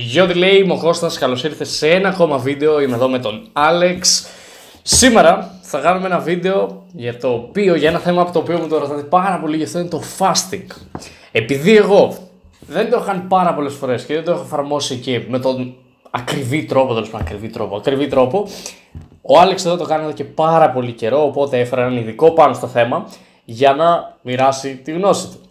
Γεια τι λέει, είμαι ο Κώστας, καλώς ήρθατε σε ένα ακόμα βίντεο, είμαι εδώ με τον Άλεξ. Σήμερα θα κάνουμε ένα βίντεο για το οποίο, για ένα θέμα από το οποίο μου το ρωτάτε πάρα πολύ, και αυτό είναι το fasting. Επειδή εγώ δεν το έχω κάνει πάρα πολλές φορές και δεν το έχω εφαρμόσει και με τον ακριβή τρόπο, τέλος πάντων ακριβή τρόπο, ακριβή τρόπο, ο Άλεξ εδώ το κάνει εδώ και πάρα πολύ καιρό, οπότε έφερα έναν ειδικό πάνω στο θέμα για να μοιράσει τη γνώση του.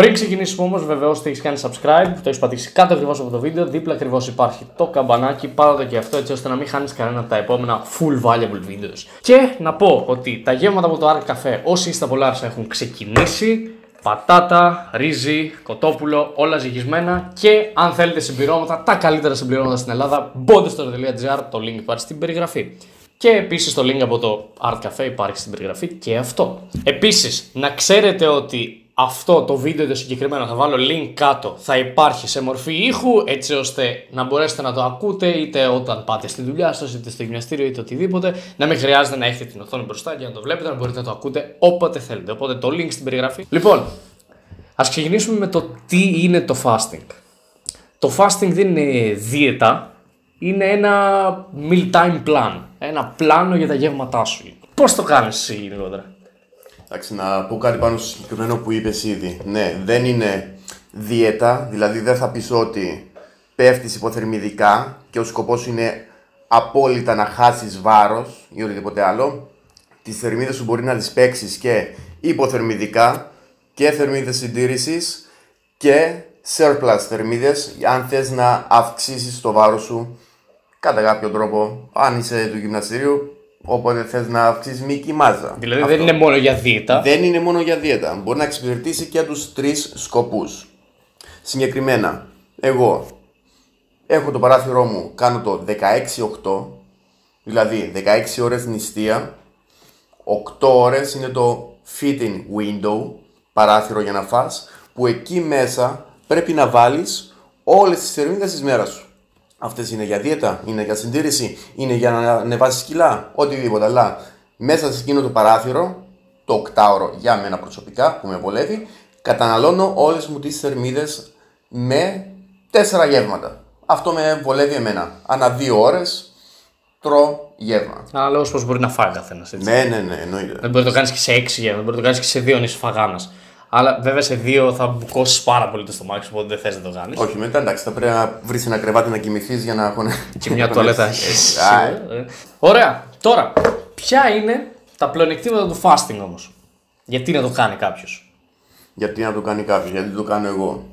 Πριν ξεκινήσουμε όμως, βεβαίως ότι έχεις κάνει subscribe, το έχεις πατήσει κάτω ακριβώς από το βίντεο. Δίπλα ακριβώς υπάρχει το καμπανάκι. Πάρω το και αυτό έτσι ώστε να μην χάνεις κανένα από τα επόμενα full valuable videos. Και να πω ότι τα γεύματα από το Art Cafe, όσοι είστε από Λάρσα, έχουν ξεκινήσει. Πατάτα, ρύζι, κοτόπουλο, όλα ζυγισμένα και αν θέλετε συμπληρώματα, τα καλύτερα συμπληρώματα στην Ελλάδα, μπείτε στο το link υπάρχει στην περιγραφή. Και επίσης το link από το Art Cafe υπάρχει στην περιγραφή και αυτό. Επίσης, να ξέρετε ότι αυτό το βίντεο το συγκεκριμένο θα βάλω link κάτω. Θα υπάρχει σε μορφή ήχου έτσι ώστε να μπορέσετε να το ακούτε είτε όταν πάτε στη δουλειά σας είτε στο γυμναστήριο είτε οτιδήποτε. Να μην χρειάζεται να έχετε την οθόνη μπροστά για να το βλέπετε να μπορείτε να το ακούτε όποτε θέλετε. Οπότε το link στην περιγραφή. Λοιπόν ας ξεκινήσουμε με το τι είναι το fasting. Το fasting δεν είναι δίαιτα. Είναι ένα meal time plan. Ένα πλάνο για τα γεύματά σου. Πώς το κάνεις εσύ λιγότερα; Εντάξει, να πω κάτι πάνω στο συγκεκριμένο που είπες ήδη. Ναι, δεν είναι δίαιτα, δηλαδή δεν θα πεις ότι πέφτεις υποθερμιδικά και ο σκοπός είναι απόλυτα να χάσεις βάρος ή οτιδήποτε άλλο. Τις θερμίδες σου μπορεί να τις παίξεις και υποθερμιδικά και θερμίδες συντήρησης και surplus θερμίδες αν θες να αυξήσεις το βάρος σου κατά κάποιο τρόπο αν είσαι του γυμναστηρίου Οπότε θες να αυξήσεις μήκη μάζα. Δηλαδή δεν είναι μόνο για δίαιτα. Δεν είναι μόνο για δίαιτα. Μπορεί να εξυπηρετήσει και τους τρεις σκοπούς. Συγκεκριμένα, εγώ έχω το παράθυρό μου, κάνω το 16-8, δηλαδή 16 ώρες νηστεία, 8 ώρες είναι το fitting window, παράθυρο για να φας, που εκεί μέσα πρέπει να βάλεις όλες τις θερμίδες της μέρας σου. Αυτές είναι για δίαιτα, είναι για συντήρηση, είναι για να ανεβάσει κιλά, οτιδήποτε. Αλλά μέσα σε εκείνο το παράθυρο, το οκτάωρο για μένα προσωπικά που με βολεύει, καταναλώνω όλες μου τις θερμίδες με τέσσερα γεύματα. Αυτό με βολεύει εμένα. Ανά δύο ώρες τρώω γεύμα. Αλλά πώς μπορεί να φάει καθένας. Ναι, ναι, ναι, εννοείται. Δεν μπορεί να το κάνεις και σε έξι γεύματα, μπορεί να το κάνεις και σε δύο νησί φαγάνας. Αλλά βέβαια σε δύο θα μπουκώσεις πάρα πολύ το στομάχι σου, οπότε δεν θες να το κάνεις. Όχι, μετά εντάξει, θα πρέπει να βρεις ένα κρεβάτι να κοιμηθείς για να έχουν. Και μια τουαλέτα. Ε. Ωραία. Τώρα, ποια είναι τα πλεονεκτήματα του fasting όμως; Γιατί να το κάνει κάποιος; Γιατί να το κάνει κάποιος, γιατί το κάνω εγώ.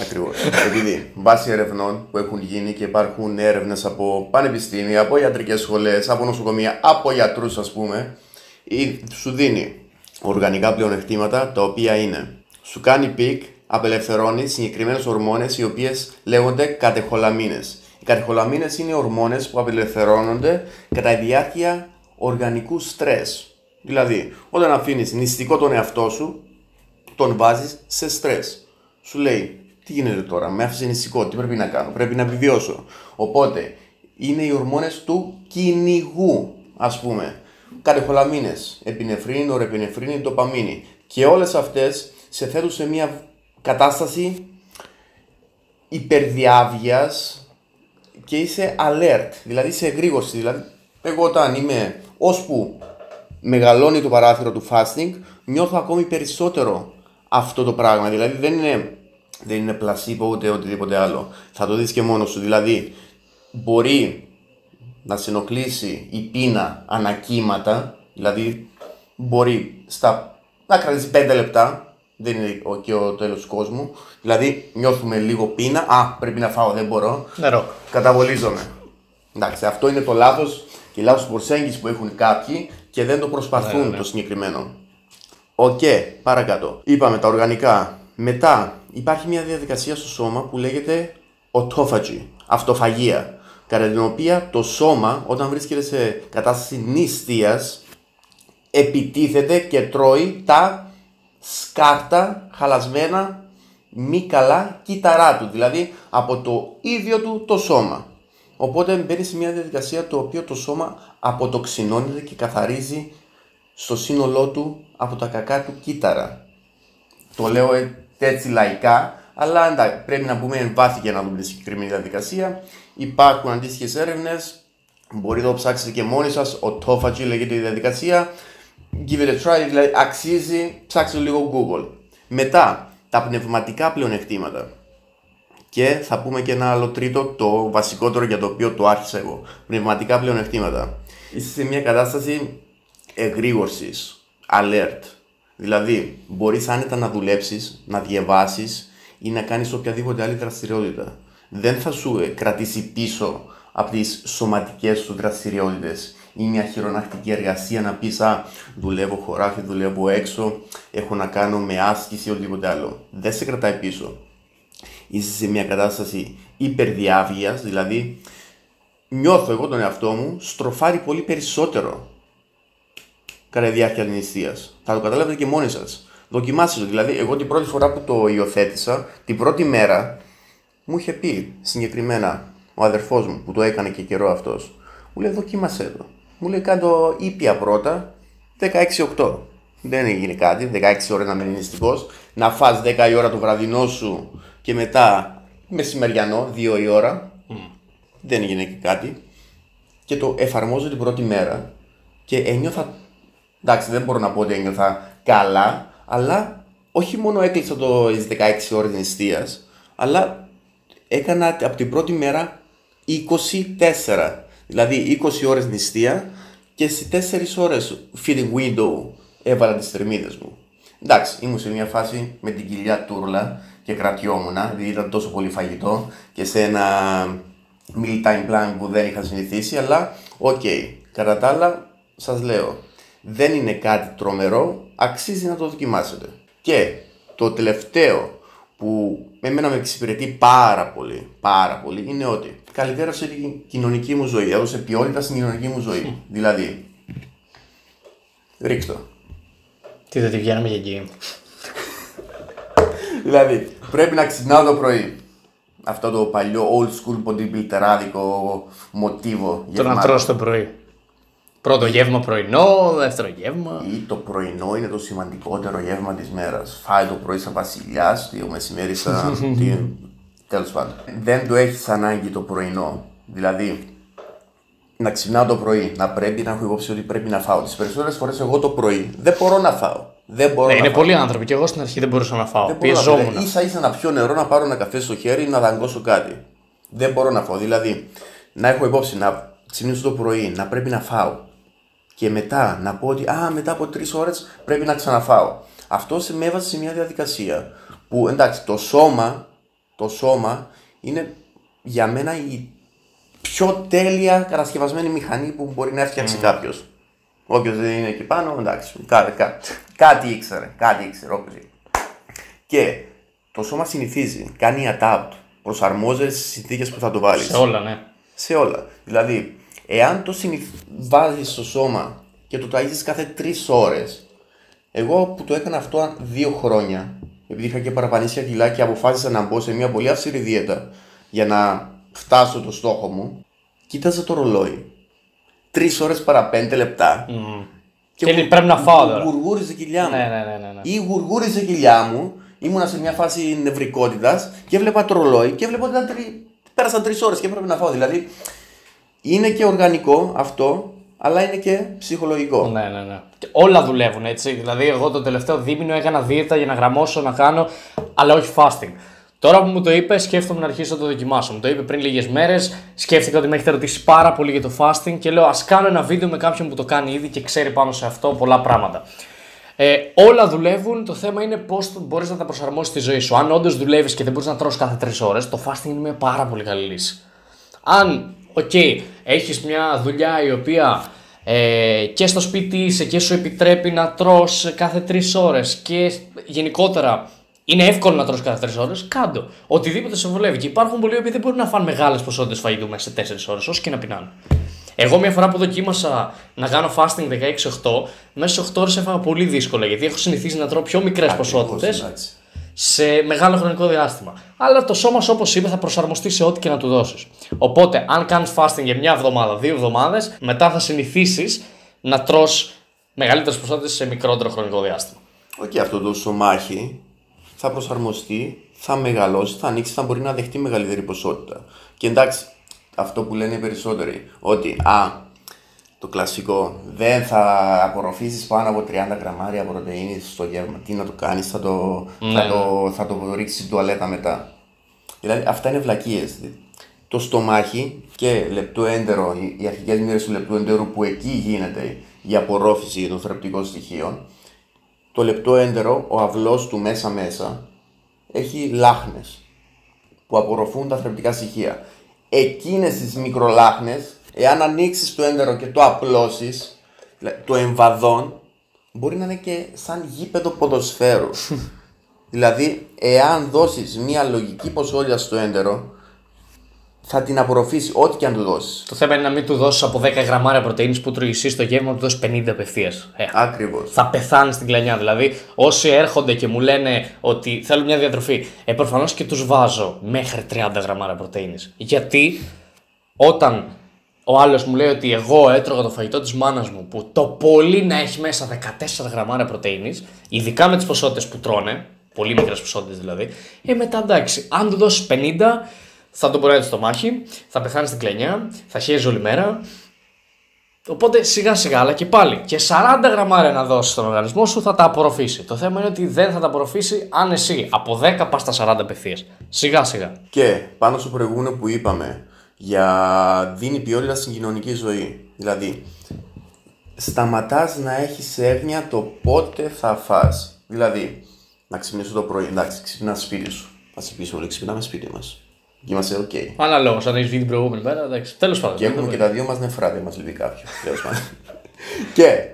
Ακριβώς. Επειδή βάσει ερευνών που έχουν γίνει και υπάρχουν έρευνες από πανεπιστήμια, από ιατρικές σχολές, από νοσοκομεία, από γιατρούς ας πούμε, σου δίνει οργανικά πλεονεκτήματα τα οποία είναι σου κάνει peak, απελευθερώνεις συγκεκριμένες ορμόνες οι οποίες λέγονται κατεχολαμίνες. Οι κατεχολαμίνες είναι ορμόνες που απελευθερώνονται κατά τη διάρκεια οργανικού στρες. Δηλαδή, όταν αφήνεις νηστικό τον εαυτό σου, τον βάζεις σε στρες. Σου λέει, τι γίνεται τώρα, με άφησε νηστικό, τι πρέπει να κάνω, πρέπει να επιβιώσω. Οπότε, είναι οι ορμόνες του κυνηγού, ας πούμε κατεχολαμίνες, επινεφρίνη, ορεπινεφρίνη, ντοπαμίνη. Και όλες αυτές σε θέτουν σε μια κατάσταση υπερδιάβγειας και είσαι alert, δηλαδή σε εγρήγορση. Δηλαδή, εγώ όταν είμαι, ώσπου μεγαλώνει το παράθυρο του fasting, νιώθω ακόμη περισσότερο αυτό το πράγμα. Δηλαδή δεν είναι, δεν είναι πλασίπο ούτε οτιδήποτε άλλο. Θα το δεις και μόνος σου. Δηλαδή μπορεί να σε ενοχλήσει η πείνα ανακύματα, δηλαδή μπορεί στα, να κρατήσει 5 λεπτά, δεν είναι και ο τέλος του κόσμου. Δηλαδή νιώθουμε λίγο πείνα, α, πρέπει να φάω, δεν μπορώ. Νερό. Καταβολίζομαι. Εντάξει, αυτό είναι το λάθος και η λάθος προσέγγιση που έχουν κάποιοι και δεν το προσπαθούν ναι, ναι. το συγκεκριμένο. OK, okay, παρακάτω. Είπαμε τα οργανικά. Μετά υπάρχει μια διαδικασία στο σώμα που λέγεται autophagy, αυτοφαγία κατά την οποία το σώμα όταν βρίσκεται σε κατάσταση νηστείας επιτίθεται και τρώει τα σκάρτα, χαλασμένα, μη καλά κύτταρά του, δηλαδή από το ίδιο του το σώμα. Οπότε μπαίνει σε μια διαδικασία το οποίο το σώμα αποτοξινώνεται και καθαρίζει στο σύνολό του από τα κακά του κύτταρα. Το λέω έτσι λαϊκά, αλλά εντάξει, πρέπει να πούμε εν βάθη για να δούμε τη συγκεκριμένη διαδικασία. Υπάρχουν αντίστοιχες έρευνες. Μπορείτε να το ψάξετε και μόνοι σας. Ο Tofagy λέγεται η διαδικασία. Give it a try, δηλαδή αξίζει. Ψάξτε λίγο Google. Μετά, τα πνευματικά πλεονεκτήματα. Και θα πούμε και ένα άλλο τρίτο, το βασικότερο για το οποίο το άρχισα εγώ. Πνευματικά πλεονεκτήματα. Είσαι σε μια κατάσταση εγρήγορσης, alert. Δηλαδή, μπορείς άνετα να δουλέψεις, να διαβάσεις ή να κάνεις οποιαδήποτε άλλη δραστηριότητα. Δεν θα σου ε, κρατήσει πίσω από τις σωματικές σου δραστηριότητες ή μια χειρονακτική εργασία να πεις Α, δουλεύω χωράφι, δουλεύω έξω, έχω να κάνω με άσκηση ή οτιδήποτε άλλο. Δεν σε κρατάει πίσω. Είσαι σε μια κατάσταση υπερδιάβγειας, δηλαδή νιώθω εγώ τον εαυτό μου στροφάρει πολύ περισσότερο κατά τη διάρκεια της Θα το καταλάβετε και μόνοι σας. Δοκιμάστε το. Δηλαδή, εγώ την πρώτη φορά που το υιοθέτησα, την πρώτη μέρα, μου είχε πει συγκεκριμένα ο αδερφός μου που το έκανε και καιρό αυτός, μου λέει: Δοκίμασέ το. Μου λέει: Κάντο ήπια πρώτα 16-8. Δεν έγινε κάτι, 16 ώρες να μείνει νηστικός. Να φας 10 η ώρα το βραδινό σου και μετά μεσημεριανό, 2 η ώρα. Δεν έγινε και κάτι. Και το εφαρμόζω την πρώτη μέρα και ένιωθα. Εντάξει, δεν μπορώ να πω ότι ένιωθα καλά, αλλά όχι μόνο έκλεισα το 16 ώρες νηστείας, αλλά έκανα από την πρώτη μέρα 20-4. Δηλαδή 20 ώρες νηστεία και σε 4 ώρες feeding window έβαλα τις θερμίδες μου. Εντάξει, ήμουν σε μια φάση με την κοιλιά τούρλα και κρατιόμουν, δηλαδή ήταν τόσο πολύ φαγητό και σε ένα meal time plan που δεν είχα συνηθίσει, αλλά OK. Okay. Κατά τα άλλα, σας λέω, δεν είναι κάτι τρομερό, αξίζει να το δοκιμάσετε. Και το τελευταίο που εμένα με εξυπηρετεί πάρα πολύ, πάρα πολύ, είναι ότι καλυτέρωσε την κοινωνική μου ζωή, έδωσε ποιότητα στην κοινωνική μου ζωή. Δηλαδή, ρίξτε το. Τι δεν τη βγαίνουμε για εκεί; δηλαδή, πρέπει να ξυπνάω το πρωί. Αυτό το παλιό old school bodybuilderάδικο μοτίβο. Το να τρως το πρωί. Πρώτο γεύμα πρωινό, δεύτερο γεύμα. Ή το πρωινό είναι το σημαντικότερο γεύμα της μέρας. Φάει το πρωί σαν βασιλιάς, το μεσημέρι σαν. Τέλος πάντων. Δεν το έχεις ανάγκη το πρωινό. Δηλαδή, να ξυπνάω το πρωί, να πρέπει να έχω υπόψη ότι πρέπει να φάω. Τις περισσότερες φορές εγώ το πρωί δεν μπορώ να φάω. Δεν μπορώ ναι, να είναι φάω. πολλοί άνθρωποι και εγώ στην αρχή δεν μπορούσα να φάω. Δεν Πιεζόμουν. σα ίσα να πιω νερό, να πάρω ένα καφέ στο χέρι, να δαγκώσω κάτι. Δεν μπορώ να φάω. Δηλαδή, να έχω υπόψη να ξυπνήσω το πρωί, να πρέπει να φάω και μετά να πω ότι α, μετά από τρεις ώρες πρέπει να ξαναφάω. Αυτό με έβαζε σε μια διαδικασία που εντάξει, το σώμα, το σώμα είναι για μένα η πιο τέλεια κατασκευασμένη μηχανή που μπορεί να φτιάξει mm. κάποιος. Όποιος δεν είναι εκεί πάνω, εντάξει, κάτι, κάτι, κάτι ήξερε, κάτι ήξερε, όπω Και το σώμα συνηθίζει, κάνει adapt, προσαρμόζεται στις συνθήκες που θα το βάλεις. Σε όλα, ναι. Σε όλα. Δηλαδή, Εάν το βάζει στο σώμα και το ταΐζεις κάθε τρεις ώρες, εγώ που το έκανα αυτό δύο χρόνια, επειδή είχα και παραπανήσια κιλά και αποφάσισα να μπω σε μια πολύ αυστηρή δίαιτα για να φτάσω το στόχο μου, κοίταζα το ρολόι. Τρεις ώρες παρά πέντε λεπτά. Mm. Και, και πρέπει να φάω τώρα. Γουργούριζε κοιλιά μου. Ναι, ναι, ναι, ναι, ναι. Ή γουργούριζε κοιλιά μου, ήμουνα σε μια φάση νευρικότητας και έβλεπα το ρολόι και έβλεπα ότι τρι... πέρασαν τρεις ώρες και έπρεπε να φάω. Δηλαδή είναι και οργανικό αυτό, αλλά είναι και ψυχολογικό. Ναι, ναι, ναι. Και όλα δουλεύουν έτσι. Δηλαδή, εγώ το τελευταίο δίμηνο έκανα δίαιτα για να γραμμώσω, να κάνω, αλλά όχι fasting. Τώρα που μου το είπες, σκέφτομαι να αρχίσω να το δοκιμάσω. Μου το είπε πριν λίγες μέρες. Σκέφτηκα ότι με έχετε ρωτήσει πάρα πολύ για το fasting και λέω: Α κάνω ένα βίντεο με κάποιον που το κάνει ήδη και ξέρει πάνω σε αυτό πολλά πράγματα. Ε, όλα δουλεύουν. Το θέμα είναι πώς μπορείς να τα προσαρμόσεις στη ζωή σου. Αν όντως δουλεύεις και δεν μπορείς να τρως κάθε τρεις ώρες, το fasting είναι μια πάρα πολύ καλή λύση. Αν OK, okay, έχεις μια δουλειά η οποία ε, και στο σπίτι είσαι και σου επιτρέπει να τρως κάθε τρεις ώρες και γενικότερα είναι εύκολο να τρως κάθε τρεις ώρες, κάντο. Οτιδήποτε σε βολεύει. Και υπάρχουν πολλοί που δεν μπορούν να φάνε μεγάλες ποσότητες φαγητού μέσα σε τέσσερις ώρες, όσο και να πεινάνε. Εγώ μια φορά που δοκίμασα να κάνω fasting 16-8, μέσα σε 8 ώρες έφαγα πολύ δύσκολα γιατί έχω συνηθίσει να τρώω πιο μικρές ποσότητες εντάξει. Σε μεγάλο χρονικό διάστημα. Αλλά το σώμα σου, όπως είπες, θα προσαρμοστεί σε ό,τι και να του δώσεις. Οπότε, αν κάνεις fasting για μια εβδομάδα, δύο εβδομάδες, μετά θα συνηθίσεις να τρως μεγαλύτερες ποσότητες σε μικρότερο χρονικό διάστημα. Οκ, αυτό το στομάχι θα προσαρμοστεί, θα μεγαλώσει, θα ανοίξει, θα μπορεί να δεχτεί μεγαλύτερη ποσότητα. Και εντάξει, αυτό που λένε οι περισσότεροι, ότι α, το κλασικό, δεν θα απορροφήσεις πάνω από 30 γραμμάρια πρωτεΐνης στο γεύμα. Τι να το κάνεις, θα το, θα το, θα το ρίξεις στην τουαλέτα μετά. Δηλαδή αυτά είναι βλακίες. Το στομάχι και λεπτό έντερο, οι- οι αρχικές μοίρες του λεπτού έντερου που εκεί γίνεται η απορρόφηση των θρεπτικών στοιχείων, το λεπτό έντερο, ο αυλός του μέσα μέσα, έχει λάχνες που απορροφούν τα θρεπτικά στοιχεία. Εκείνες τις μικρολάχνες, εάν ανοίξεις το έντερο και το απλώσεις, δηλαδή το εμβαδόν, μπορεί να είναι και σαν γήπεδο ποδοσφαίρου. δηλαδή, εάν δώσεις μια λογική ποσότητα στο έντερο, θα την απορροφήσεις ό,τι και αν του δώσεις. Το θέμα είναι να μην του δώσεις από 10 γραμμάρια πρωτενη που τρώει εσύ στο γεύμα, να του δώσεις 50 απευθείας. Ε, Ακριβώς. θα πεθάνει στην κλανιά. Δηλαδή, όσοι έρχονται και μου λένε ότι θέλουν μια διατροφή, ε, προφανώς και τους βάζω μέχρι 30 γραμμάρια πρωτενη. Γιατί όταν ο άλλος μου λέει ότι εγώ έτρωγα το φαγητό της μάνας μου που το πολύ να έχει μέσα 14 γραμμάρια πρωτενη, ειδικά με τις ποσότητες που τρώνε, πολύ μικρές ποσότητες δηλαδή, ε, μετά εντάξει, αν του δώσεις 50, θα τον πορεύει στο μάχη, θα πεθάνεις στην κλανιά, θα χέζεις όλη μέρα, Οπότε σιγά σιγά, αλλά και πάλι και 40 γραμμάρια να δώσεις στον οργανισμό σου θα τα απορροφήσει. Το θέμα είναι ότι δεν θα τα απορροφήσει αν εσύ από 10 πας στα 40 απευθείας. Σιγά σιγά. Και πάνω στο προηγούμενο που είπαμε για δίνει ποιότητα στην κοινωνική ζωή. Δηλαδή, σταματάς να έχεις έγνοια το πότε θα φας. Δηλαδή, να ξυπνήσω το πρωί, εντάξει, ξυπνάς σπίτι σου. Θα σε πείσω όλοι, ξυπνάμε σπίτι μας. Και είμαστε οκ. Αναλόγως, αν έχεις βγει την προηγούμενη μέρα, εντάξει. Τέλος πάντων. Και έχουμε και τα δύο μας νεφρά, δεν μας λείπει κάποιος. τέλος πάντων. και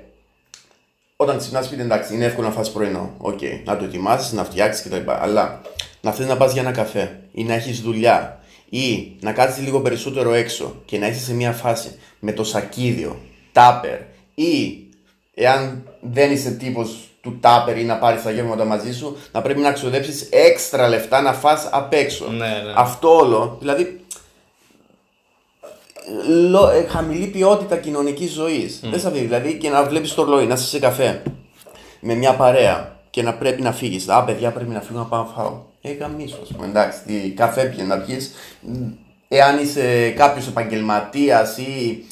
όταν ξυπνάς σπίτι, εντάξει, είναι εύκολο να φας πρωινό. Οκ, να το ετοιμάσεις, να φτιάξεις κτλ. Αλλά να θες να πας για ένα καφέ ή να έχεις δουλειά ή να κάτσεις λίγο περισσότερο έξω και να είσαι σε μια φάση με το σακίδιο, τάπερ ή εάν δεν είσαι τύπος του τάπερ ή να πάρεις τα γεύματα μαζί σου, να πρέπει να ξοδέψεις έξτρα λεφτά να φας απ' έξω. Ναι, ναι. Αυτό όλο, δηλαδή λο, ε, χαμηλή ποιότητα κοινωνικής ζωής. Δεν θα δει, δηλαδή και να βλέπεις το ρολόι, να είσαι σε καφέ με μια παρέα και να πρέπει να φύγεις. Α, παιδιά, πρέπει να φύγω να πάω να φάω. Ε, γαμίσου, ας πούμε. Εντάξει, τι καφέ πιει να πιεις. Εάν είσαι κάποιος επαγγελματίας ή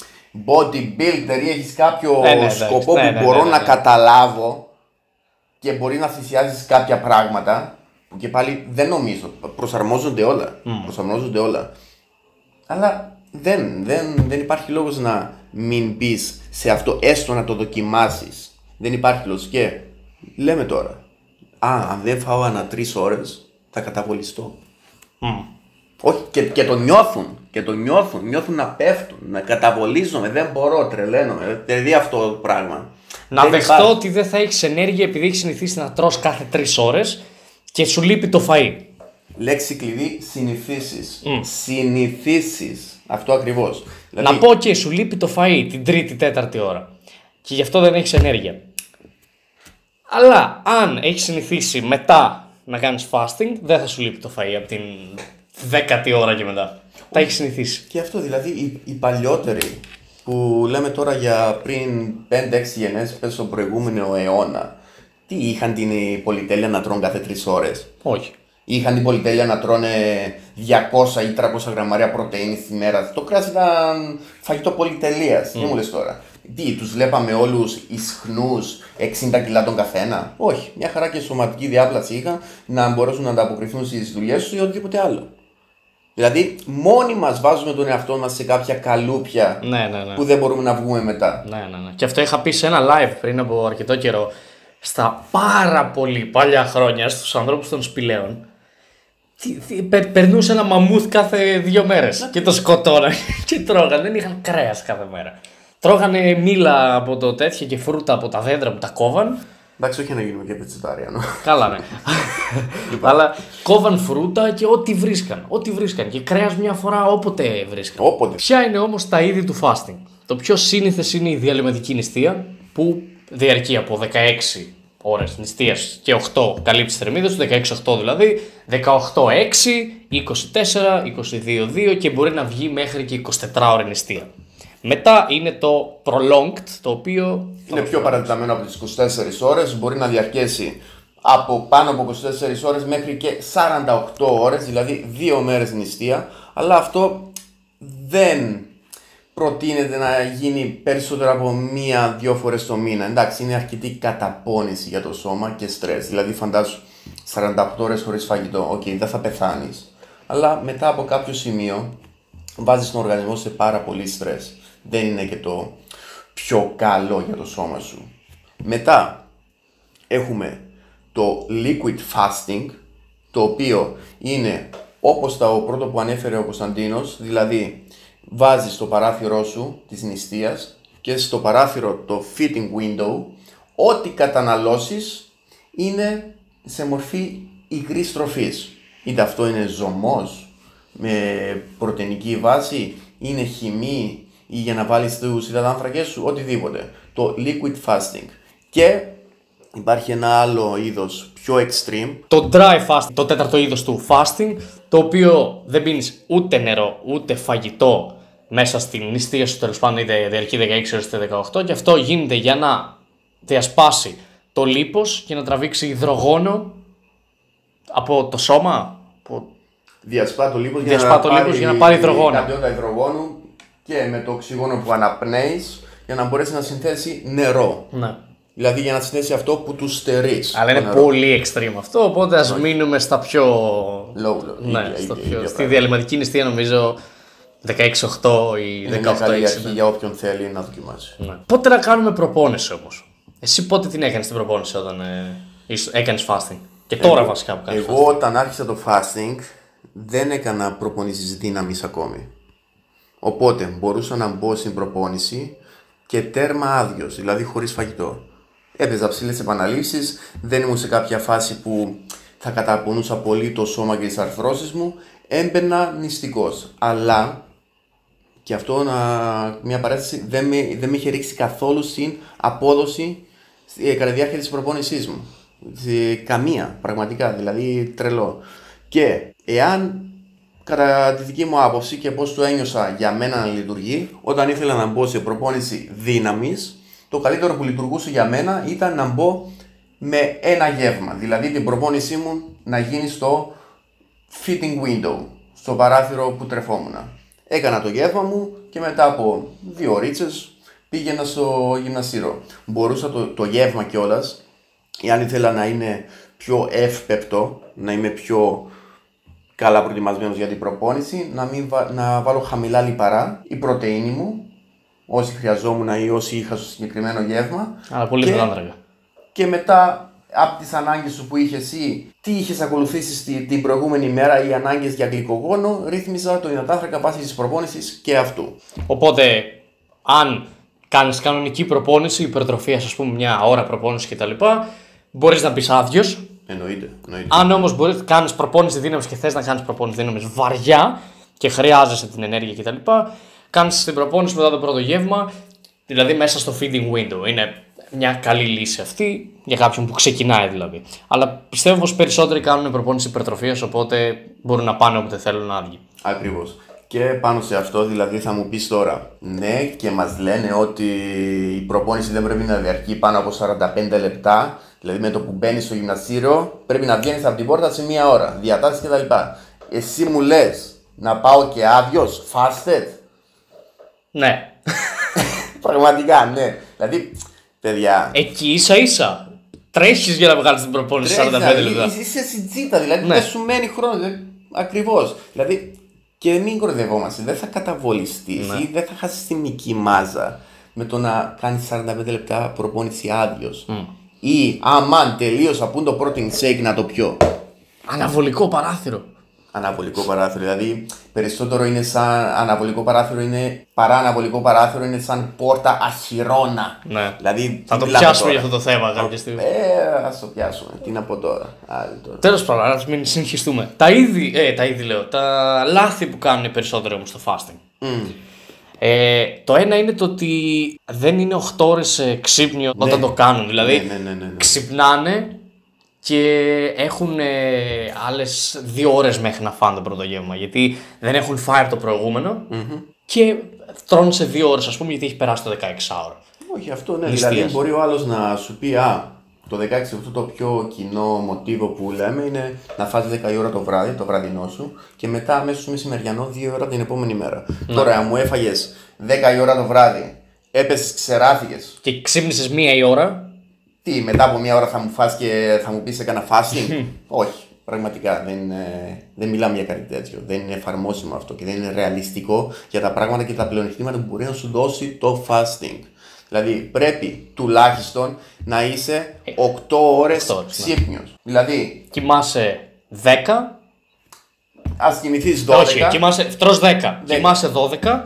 bodybuilder ή έχεις κάποιο Ε, ναι, εντάξει. σκοπό Ναι, που ναι, μπορώ ναι, να ναι. καταλάβω και μπορεί να θυσιάζεις κάποια πράγματα που και πάλι δεν νομίζω. Προσαρμόζονται όλα. Προσαρμόζονται όλα. Αλλά δεν, δεν, δεν υπάρχει λόγος να μην μπεις σε αυτό, έστω να το δοκιμάσεις. Δεν υπάρχει λόγος. Και λέμε τώρα, α, αν δεν φάω ανά τρεις ώρες, θα καταβολιστώ. Όχι, και, και το νιώθουν. Και το νιώθουν. Νιώθουν να πέφτουν, να καταβολίζομαι. Δεν μπορώ, τρελαίνομαι. Δηλαδή αυτό το πράγμα. Να Δεν δεχτώ υπάρχει. ότι δεν θα έχεις ενέργεια επειδή έχεις συνηθίσει να τρως κάθε 3 ώρες και σου λείπει το φαΐ. Λέξη κλειδί συνηθίσεις. Συνηθίσεις. Αυτό ακριβώς. Δηλαδή, Να πω και σου λείπει το φαΐ την τρίτη, τέταρτη ώρα. Και γι' αυτό δεν έχεις ενέργεια. Αλλά αν έχεις συνηθίσει μετά να κάνεις fasting, δεν θα σου λείπει το φαΐ από την δέκατη ώρα και μετά. Τα έχεις συνηθίσει. Και αυτό δηλαδή οι, οι παλιότεροι που λέμε τώρα για πριν 5-6 γενναίες πες στον προηγούμενο αιώνα τι είχαν την πολυτέλεια να τρώνε κάθε 3 ώρες; Όχι. Είχαν την πολυτέλεια να τρώνε 200 ή 300 γραμμάρια πρωτεΐνης τη μέρα. Το κράτος ήταν φαγητό πολυτελείας. Τι μου λες τώρα; Τι, τους βλέπαμε όλους ισχνούς 60 κιλά τον καθένα; Όχι, μια χαρά και σωματική διάπλαση είχαν να μπορέσουν να ανταποκριθούν στις δουλειές τους ή οτιδήποτε άλλο. Δηλαδή, μόνοι μας βάζουμε τον εαυτό μας σε κάποια καλούπια Ναι, ναι, ναι. που δεν μπορούμε να βγούμε μετά. Ναι, ναι, ναι. Και αυτό είχα πει σε ένα live πριν από αρκετό καιρό. Στα πάρα πολύ παλιά χρόνια, στους ανθρώπους των σπηλαίων, τι, τι, πε- περνούσε ένα μαμούθ κάθε δύο μέρες και το σκοτώναν και τρώγανε. Δεν είχαν κρέας κάθε μέρα. Τρώγανε μήλα από το τέτοιο και φρούτα από τα δέντρα που τα κόβαν. Εντάξει, όχι να γίνουμε και πετσιτάριανο. Καλά, ναι. Αλλά κόβαν φρούτα και ό,τι βρίσκαν. Ό,τι βρίσκαν. Και κρέας μια φορά όποτε βρίσκαν. Όποτε. Ποια είναι όμως τα είδη του fasting; Το πιο σύνηθες είναι η διαλυματική νηστεία που διαρκεί από 16 ώρες νηστείας και 8 καλύπτεις τι θερμίδες του, 16-8 δηλαδή, 18-6, 24, 22-2 και μπορεί να βγει μέχρι και 24 ώρε νηστεία. Μετά είναι το prolonged, το οποίο. Είναι πιο παρατεταμένο από τις 24 ώρες, μπορεί να διαρκέσει από πάνω από 24 ώρες μέχρι και 48 ώρες, δηλαδή 2 μέρες νηστεία, αλλά αυτό δεν προτείνεται να γίνει περισσότερο από μία-δύο φορές το μήνα. Εντάξει, είναι αρκετή καταπώνηση για το σώμα και στρες. Δηλαδή, φαντάσου 48 ώρες χωρίς φαγητό. Οκ, δεν θα πεθάνεις. Αλλά μετά από κάποιο σημείο βάζεις τον οργανισμό σε πάρα πολύ στρες. Δεν είναι και το πιο καλό για το σώμα σου. Μετά έχουμε το liquid fasting, το οποίο είναι όπως το πρώτο που ανέφερε ο Κωνσταντίνος, δηλαδή βάζεις στο παράθυρό σου της νηστείας και στο παράθυρο το feeding window ό,τι καταναλώσεις είναι σε μορφή υγρής τροφής. Είτε αυτό είναι ζωμός με πρωτενική βάση, είναι χυμή ή για να βάλεις τους υδατάνθρακες σου, οτιδήποτε. Το liquid fasting. Και υπάρχει ένα άλλο είδος πιο extreme. Το dry fasting, το τέταρτο είδος του fasting, το οποίο δεν πίνεις ούτε νερό, ούτε φαγητό μέσα στην νηστεία σου, τέλος πάντων είτε διαρκεί 16 ώρες είτε 18 και αυτό γίνεται για να διασπάσει το λίπος και να τραβήξει υδρογόνο από το σώμα. Από... Διασπά το λίπος, Διασπά για, να το λίπος πάρει για να πάρει υδρογόνο. την ποιότητα υδρογόνου και με το οξυγόνο που αναπνέεις για να μπορέσεις να συνθέσεις νερό. Ναι. Δηλαδή για να συνθέσεις αυτό που τους στερείς. Αλλά το είναι νερό. πολύ extreme αυτό, οπότε ας μείνουμε στα πιο... Low, low. Ναι, ίδια, στο ίδια, πιο... ίδια στη πράγματα. διαλυματική νηστεία νομίζω 16-8 ή Είναι μια 18-6. καλή αρχή ναι. για όποιον θέλει να δοκιμάσει. Ναι. Πότε να κάνουμε προπόνηση όμως; Εσύ πότε την έκανες την προπόνηση όταν ε, ήσ- έκανες fasting; Και τώρα βασικά που κάνεις Εγώ όταν άρχισα το fasting δεν έκανα προπονήσεις δύναμης ακόμη. Οπότε μπορούσα να μπω στην προπόνηση και τέρμα άδειος, δηλαδή χωρίς φαγητό. Έπαιζα ψηλές επαναλήψεις, δεν ήμουν σε κάποια φάση που θα καταπονούσα πολύ το σώμα και τις αρθρώσεις μου, έμπαινα νηστικός. Αλλά, και αυτό να, μια παρέθεση, δεν με, δεν με είχε ρίξει καθόλου στην απόδοση ε, κατά τη διάρκεια της προπόνησής μου. Σε καμία, πραγματικά, δηλαδή τρελό. Και εάν κατά τη δική μου άποψη και πώς το ένιωσα για μένα να λειτουργεί, όταν ήθελα να μπω σε προπόνηση δύναμης, το καλύτερο που λειτουργούσε για μένα ήταν να μπω με ένα γεύμα. Δηλαδή την προπόνησή μου να γίνει στο fitting window, στο παράθυρο που τρεφόμουν. Έκανα το γεύμα μου και μετά από δύο ρίτσες πήγαινα στο γυμναστήριο. Μπορούσα το, το γεύμα κιόλας, εάν ήθελα να είναι πιο εύπεπτο, να είμαι πιο καλά προετοιμασμένος για την προπόνηση, να, μην βα- να βάλω χαμηλά λιπαρά η πρωτεΐνη μου, όσοι χρειαζόμουν ή όσοι είχα στο συγκεκριμένο γεύμα. Αλλά πολύ Και- υδατάνθρακα. και μετά από τις ανάγκες σου που είχες εσύ, τι είχες ακολουθήσει στη, την προηγούμενη μέρα, οι ανάγκες για γλυκογόνο, ρύθμιζα το υδατάνθρακα βάσει της προπόνησης και αυτού. Οπότε, αν κάνεις κανονική προπόνηση, υπερτροφία, ας πούμε, μια ώρα προπόνηση κτλ., μπορείς να μπει άδειος. Εννοείται. εννοείται. Αν όμως μπορείς να κάνεις προπόνηση δύναμης και θες να κάνεις προπόνηση δύναμης βαριά και χρειάζεσαι την ενέργεια κτλ., κάνεις την προπόνηση μετά το πρώτο γεύμα, δηλαδή μέσα στο feeding window. Είναι μια καλή λύση αυτή για κάποιον που ξεκινάει δηλαδή. Αλλά πιστεύω πως περισσότεροι κάνουν προπόνηση υπερτροφίας, οπότε μπορούν να πάνε όποτε θέλουν άδειοι. Ακριβώς. Και πάνω σε αυτό δηλαδή θα μου πεις τώρα, ναι και μας λένε ότι η προπόνηση δεν πρέπει να διαρκεί πάνω από 45 λεπτά, δηλαδή με το που μπαίνεις στο γυμναστήριο πρέπει να βγαίνεις από την πόρτα σε μία ώρα, διατάσεις κτλ. Εσύ μου λες να πάω και άδειο, fasted, Ναι. πραγματικά ναι. Δηλαδή, παιδιά, Εκεί ίσα ίσα. Τρέχεις για να βγάλεις την προπόνηση 45 Τρέχει, λεπτά. Είσαι, είσαι συντζίτα, δηλαδή Ναι. δεν σου μένει χρόνο. Ακριβώς. Δηλαδή και μην κορδευόμαστε, δεν θα καταβολιστείς Ναι. ή δεν θα χάσεις τη μική μάζα με το να κάνεις 45 λεπτά προπόνηση άδειος. Ή αμάν τελείωσα που είναι το protein shake να το πιω. Αναβολικό παράθυρο. Αναβολικό παράθυρο. Δηλαδή περισσότερο είναι σαν αναβολικό παράθυρο είναι παρά αναβολικό παράθυρο είναι σαν πόρτα αχυρώνα. Ναι. Δηλαδή, Θα τι το μιλάμε πιάσουμε τώρα; για αυτό το θέμα κάποια στιγμή. Ε, ας το πιάσουμε. Τι να πω τώρα; Άλλη τώρα. Τέλος πάντων, α μην συνεχιστούμε. Τα είδη, ε, τα είδη λέω, τα λάθη που κάνουν οι περισσότεροι όμως στο fasting. Ε, το ένα είναι το ότι δεν είναι 8 ώρες ξύπνιο όταν το κάνουν. Δηλαδή Ναι, ναι, ναι, ναι, ναι. ξυπνάνε και έχουν ε, άλλες δύο ώρες μέχρι να φάνε το πρώτο γεύμα. Γιατί δεν έχουν φάει από το προηγουμενο και τρώνε σε δύο ώρες, ας πούμε, γιατί έχει περάσει το 16ωρο. Όχι, αυτό ναι. Ληστείας. Δηλαδή, μπορεί ο άλλος να σου πει, Α, το 16 αυτό το πιο κοινό μοτίβο που λέμε είναι να φας 10 η ώρα το βράδυ, το βραδινό σου, και μετά αμέσως στο μεσημεριανό 2 ώρα την επόμενη μέρα. Τώρα, αν μου έφαγες 10 η ώρα το βράδυ, έπεσες, ξεράθηκες. Και ξύπνησες μία η ώρα, Τι, μετά από μια ώρα θα μου φας και θα μου πεις έκανα fasting; Όχι. Πραγματικά δεν, είναι- δεν μιλάμε για κάτι τέτοιο. Δεν είναι εφαρμόσιμο αυτό και δεν είναι ρεαλιστικό για τα πράγματα και τα πλεονεκτήματα που μπορεί να σου δώσει το fasting. Δηλαδή πρέπει τουλάχιστον να είσαι 8 ώρες 8 ώρες, ναι. ξύπνιος. Δηλαδή κοιμάσαι 10. ας κοιμηθείς 12. Όχι, κοιμάσαι, τρως 10. Κοιμάσαι 12,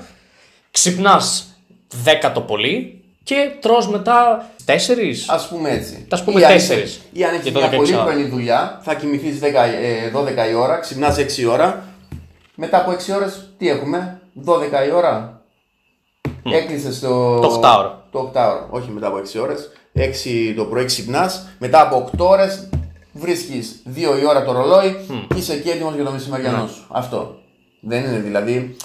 ξυπνάς 10 το πολύ και τρως μετά 4. Ας πούμε έτσι. Ας πούμε Ή αν τέσσερις. έχεις- Ή αν έχεις Για το μια 16 πολύ ώρα. πρωινή δουλειά, θα κοιμηθείς 10, ε, 12 η ώρα, ξυπνάς 6 η ώρα. Μετά από 6 ώρες, τι έχουμε, 12 η ώρα. Έκλεισες το... Το οκτάωρο. Το οκτάωρο. Όχι μετά από 6 ώρες. 6 το πρωί ξυπνάς. Μετά από 8 ώρες βρίσκεις 2 η ώρα το ρολόι και είσαι εκεί έτοιμος για το μεσημεριανό σου. Αυτό. Δεν είναι δηλαδή.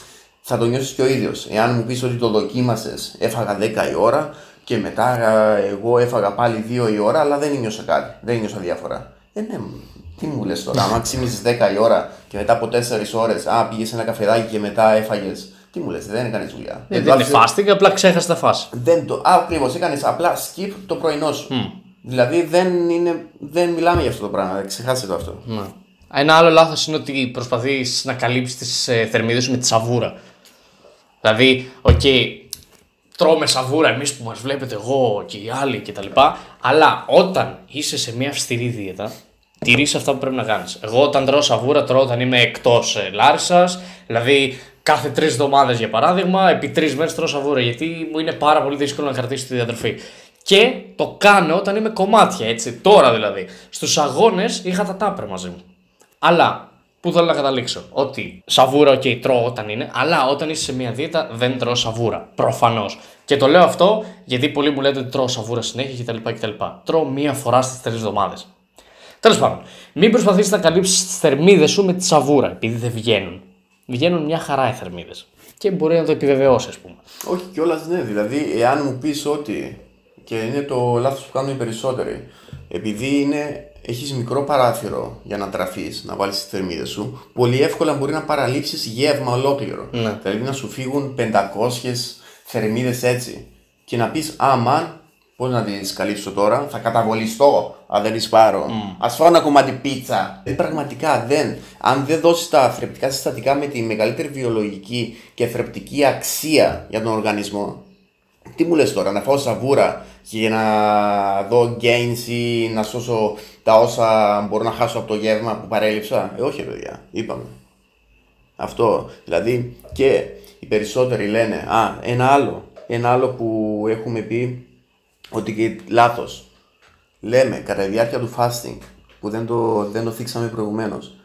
Θα το νιώσεις και ο ίδιος. Εάν μου πεις ότι το δοκίμασες, έφαγα 10 η ώρα και μετά α, εγώ έφαγα πάλι 2 η ώρα, αλλά δεν νιώσα κάτι. Δεν νιώσα διαφορά. Ε, ναι, τι μου λες τώρα, άμα ξύπνησες 10 η ώρα και μετά από 4 ώρες, α, πήγες σε ένα καφεδάκι και μετά έφαγες. Τι μου λες, δεν έκανες δουλειά. Δεν το είναι άφησες- fasting, απλά ξέχασες να φας. δεν το. Α, ακριβώς. Έκανες απλά skip το πρωινό σου. Δηλαδή δεν, είναι, δεν μιλάμε για αυτό το πράγμα. Ξεχάστε το αυτό. Ναι. Ένα άλλο λάθος είναι ότι προσπαθείς να καλύψεις τις ε, θερμίδες σου με τη σαβούρα. Δηλαδή, οκ, τρώμε σαβούρα εμείς που μας βλέπετε εγώ και οι άλλοι κτλ. Αλλά όταν είσαι σε μια αυστηρή δίαιτα, τηρείς αυτά που πρέπει να κάνεις. Εγώ όταν τρώω σαβούρα τρώω όταν είμαι εκτός ε, Λάρισας, δηλαδή κάθε τρεις εβδομάδες για παράδειγμα, επί τρεις μέρες τρώω σαβούρα γιατί μου είναι πάρα πολύ δύσκολο να κρατήσω τη διατροφή. Και το κάνω όταν είμαι κομμάτια, έτσι, τώρα δηλαδή. Στους αγώνες είχα τα τάπερ μαζί μου. Αλλά Πού θέλω να καταλήξω; Ότι σαβούρα, οκ, τρώω όταν είναι, αλλά όταν είσαι σε μια δίαιτα δεν τρώω σαβούρα. Προφανώς. Και το λέω αυτό γιατί πολλοί μου λέτε ότι τρώω σαβούρα συνέχεια κτλ. κτλ. Τρώω μία φορά στις τρεις εβδομάδες. Τέλος πάντων, μην προσπαθήσει να καλύψεις τις θερμίδες σου με τη σαβούρα, επειδή δεν βγαίνουν. Βγαίνουν μια χαρά οι θερμίδες. Και μπορεί να το επιβεβαιώσει, ας πούμε. Όχι κιόλας ναι. Δηλαδή, εάν μου πεις ότι. και είναι το λάθος που κάνουν οι περισσότεροι. Επειδή είναι, έχεις μικρό παράθυρο για να τραφείς, να βάλεις τις θερμίδες σου, πολύ εύκολα μπορεί να παραλείψεις γεύμα ολόκληρο. Ναι. Δηλαδή να σου φύγουν 500 θερμίδες έτσι. Και να πεις, αμάν, πώς να τις καλύψω τώρα, θα καταβολιστώ αν δεν τις πάρω. Ας φάω ένα κομμάτι πίτσα. Ε, πραγματικά δεν. Αν δεν δώσεις τα θρεπτικά συστατικά με τη μεγαλύτερη βιολογική και θρεπτική αξία για τον οργανισμό, τι μου λες τώρα, να φάω σαβούρα και για να δω gains ή να σώσω τα όσα μπορώ να χάσω από το γεύμα που παρέλειψα; Ε, όχι ρε παιδιά, είπαμε. Αυτό, δηλαδή και οι περισσότεροι λένε, α, ένα άλλο, ένα άλλο που έχουμε πει ότι και λάθος. Λέμε, κατά τη διάρκεια του fasting, που δεν το, δεν το θίξαμε προηγουμένως,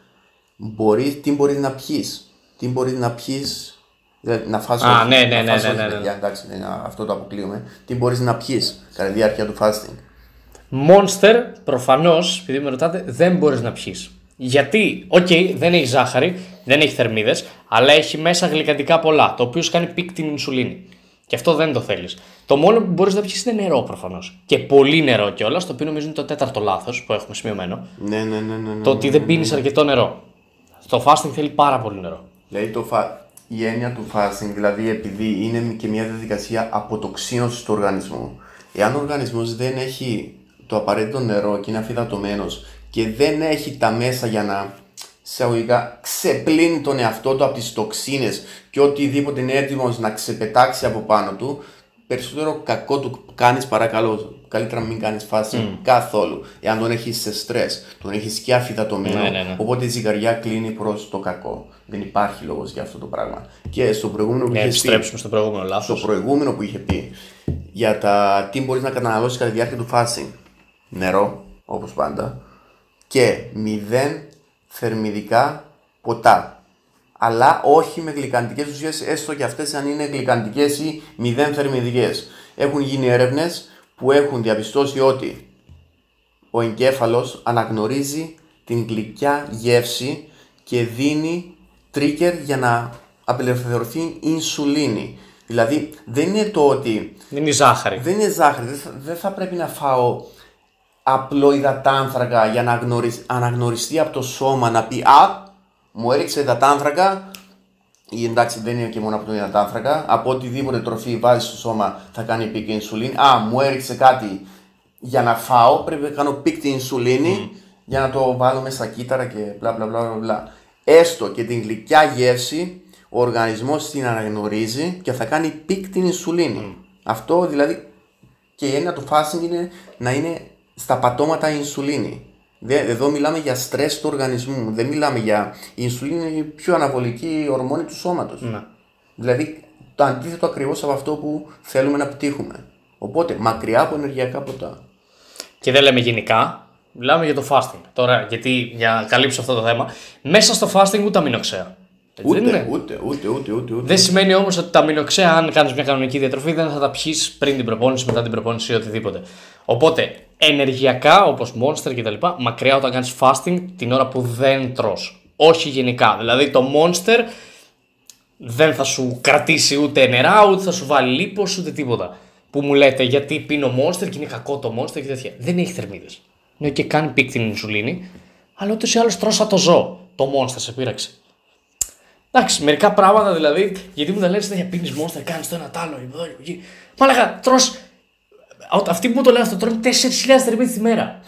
μπορείς, τι μπορείς να πιείς, τι μπορείς να πιείς, δηλαδή, να φας Α, όχι, ναι, ναι, να ναι, φας ναι, όχι, ναι, ναι. παιδιά, εντάξει, δεν είναι- αυτό το αποκλείουμε. Τι μπορείς να πιείς κατά τη διάρκεια του fasting; Monster, προφανώς, επειδή με ρωτάτε, δεν μπορείς να πιεις. Γιατί, οκ, δεν έχει ζάχαρη, δεν έχει θερμίδες, αλλά έχει μέσα γλυκαντικά πολλά, το οποίο σου κάνει peak την ινσουλίνη. Και αυτό δεν το θέλεις. Το μόνο που μπορείς να πιεις είναι νερό προφανώς. Και πολύ νερό κιόλας, το οποίο νομίζω είναι το τέταρτο λάθος που έχουμε σημειωμένο. Ναι, ναι, ναι, ναι, ναι. Το ότι δεν πίνεις αρκετό νερό. Το fasting θέλει πάρα πολύ νερό. Δηλαδή το fa... η έννοια του fasting, δηλαδή επειδή είναι και μια διαδικασία αποτοξίνωσης του οργανισμού. Εάν ο οργανισμός δεν έχει το απαραίτητο νερό και είναι αφυδατωμένος και δεν έχει τα μέσα για να εισαγωγικά ξεπλύνει τον εαυτό του από τις τοξίνες και οτιδήποτε είναι έτοιμος να ξεπετάξει από πάνω του, περισσότερο κακό του κάνεις παρακαλώ. Καλύτερα μην κάνεις fasting καθόλου. Εάν τον έχεις σε στρες, τον έχεις και αφυδατωμένο, Ναι, ναι, ναι. Οπότε η ζυγαριά κλείνει προς το κακό. Δεν υπάρχει λόγος για αυτό το πράγμα. Και στο προηγούμενο που Να είχες επιστρέψουμε στο προηγούμενο πει, λάθος. στο προηγούμενο που είχε πει για τα τι μπορείς να καταναλώσεις κατά τη διάρκεια του fasting. Νερό, όπως πάντα. Και μηδέν θερμιδικά ποτά. Αλλά όχι με γλυκαντικές ουσίες, έστω και αυτές αν είναι γλυκαντικές ή μηδέν θερμιδικές. Έχουν γίνει έρευνες που έχουν διαπιστώσει ότι ο εγκέφαλος αναγνωρίζει την γλυκιά γεύση και δίνει τρίκερ για να απελευθερωθεί η ινσουλίνη. Δηλαδή δεν είναι το ότι Δεν είναι η ζάχαρη. δεν είναι ζάχαρη, δεν θα, δεν θα πρέπει να φάω απλό υδατάνθρακα για να αγνωρι- αναγνωριστεί από το σώμα να πει «Α, μου έριξε υδατάνθρακα» ή εντάξει δεν είναι και μόνο από τον υδατάνθρακα, από οτιδήποτε τροφή βάζεις στο σώμα θα κάνει peak ινσουλίνη. Α, μου έριξε κάτι για να φάω, πρέπει να κάνω peak την ινσουλίνη για να το βάλω μέσα στα κύτταρα και μπλα μπλα μπλα μπλα, μπλα. Έστω και την γλυκιά γεύση, ο οργανισμός την αναγνωρίζει και θα κάνει peak την ινσουλίνη. Αυτό δηλαδή και η έννοια του fasting είναι να είναι στα πατώματα η ινσουλίνη. Δε- Εδώ μιλάμε για στρες του οργανισμού. Δεν μιλάμε για. Η ινσουλίνη είναι η πιο αναβολική ορμόνη του σώματος. Ναι. Δηλαδή το αντίθετο ακριβώς από αυτό που θέλουμε να πετύχουμε. Οπότε μακριά από ενεργειακά ποτά. Και δεν λέμε γενικά, μιλάμε για το fasting. Τώρα, γιατί για να καλύψω αυτό το θέμα, μέσα στο fasting ούτε αμινοξέα. Έτσι δεν Ούτε, είναι; ούτε, ούτε, ούτε, ούτε, ούτε. Δεν σημαίνει όμως ότι τα αμινοξέα, αν κάνεις μια κανονική διατροφή, δεν θα τα πιεις πριν την προπόνηση, μετά την προπόνηση ή οτιδήποτε. Οπότε, ενεργειακά, όπως Monster κτλ., μακριά όταν κάνεις fasting την ώρα που δεν τρως. Όχι γενικά. Δηλαδή, το Monster δεν θα σου κρατήσει ούτε νερά, ούτε θα σου βάλει λίπος, ούτε τίποτα. Που μου λέτε γιατί πίνω Monster και είναι κακό το Monster και τέτοια. Δεν έχει θερμίδες. Ναι, και κάνει peak την ινσουλίνη, αλλά ούτως ή άλλως τρως σαν το ζώο. Το Monster σε πείραξε. Εντάξει, μερικά πράγματα δηλαδή, γιατί μου τα λένε συνέχεια πίνεις Monster, κάνεις το ένα τ' άλλο, εδώ, εκεί. Μα λέγα, τρώ. Αυτοί που μου το λένε αυτό τρώνε 4.000 θερμίδες τη μέρα.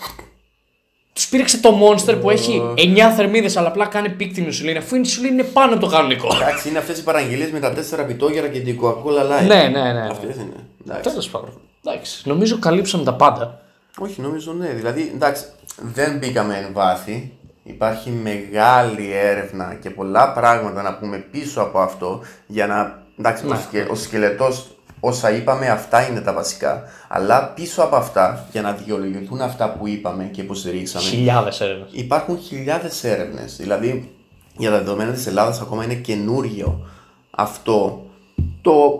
Τους πείραξε το Monster που έχει 9 θερμίδες, αλλά απλά κάνει peak την ινσουλίνη, αφού η ινσουλίνη είναι πάνω από το κανονικό. Εντάξει, είναι αυτές οι παραγγελίες με τα τέσσερα πιτόγυρα και την Coca-Cola Light. ναι, ναι, ναι. Αυτές είναι. Εντάξει. Τέλος πάντων. Εντάξει, νομίζω καλύψαμε τα πάντα. Όχι, νομίζω ναι. Δηλαδή, εντάξει, δεν μπήκαμε εν βάθη. Υπάρχει μεγάλη έρευνα και πολλά πράγματα να πούμε πίσω από αυτό για να. Εντάξει, ο, σκε, ο σκελετός, όσα είπαμε, αυτά είναι τα βασικά. Αλλά πίσω από αυτά, για να δικαιολογηθούν αυτά που είπαμε και υποστηρίξαμε, Χιλιάδες έρευνες. υπάρχουν χιλιάδες έρευνες. Δηλαδή, για τα δεδομένα της Ελλάδας, ακόμα είναι καινούριο αυτό το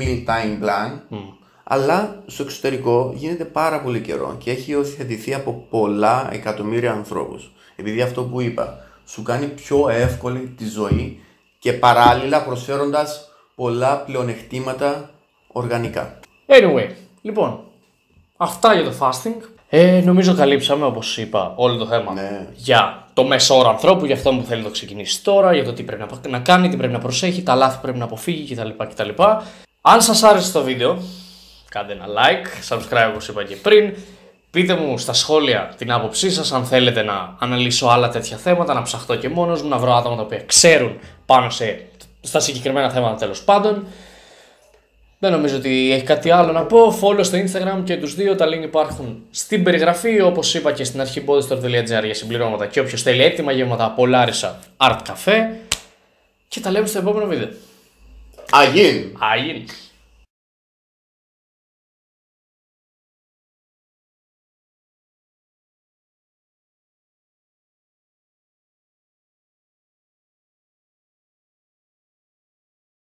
meal time plan. Αλλά στο εξωτερικό γίνεται πάρα πολύ καιρό και έχει υιοθετηθεί από πολλά εκατομμύρια ανθρώπους. Επειδή αυτό που είπα σου κάνει πιο εύκολη τη ζωή και παράλληλα προσφέροντας πολλά πλεονεκτήματα οργανικά. Anyway, λοιπόν, αυτά για το fasting. Ε, νομίζω καλύψαμε, όπως είπα, όλο το θέμα Ναι. για το μέσο όρο ανθρώπου, για αυτό που θέλει να το ξεκινήσει τώρα, για το τι πρέπει να, να κάνει, τι πρέπει να προσέχει, τα λάθη που πρέπει να αποφύγει κτλ. κτλ. Αν σας άρεσε το βίντεο, κάντε ένα like, subscribe όπως είπα και πριν. Πείτε μου στα σχόλια την άποψή σας αν θέλετε να αναλύσω άλλα τέτοια θέματα, να ψαχτώ και μόνος μου, να βρω άτομα τα οποία ξέρουν πάνω σε, στα συγκεκριμένα θέματα τέλος πάντων. Δεν νομίζω ότι έχει κάτι άλλο να πω. Follow στο Instagram και τους δύο. Τα link υπάρχουν στην περιγραφή. Όπως είπα και στην αρχή bodystore.gr για συμπληρώματα και όποιος θέλει έτοιμα γεύματα από Λάρισα Art Cafe. Και τα λέμε στο επόμενο βίντεο. Αγίν! Άγιν!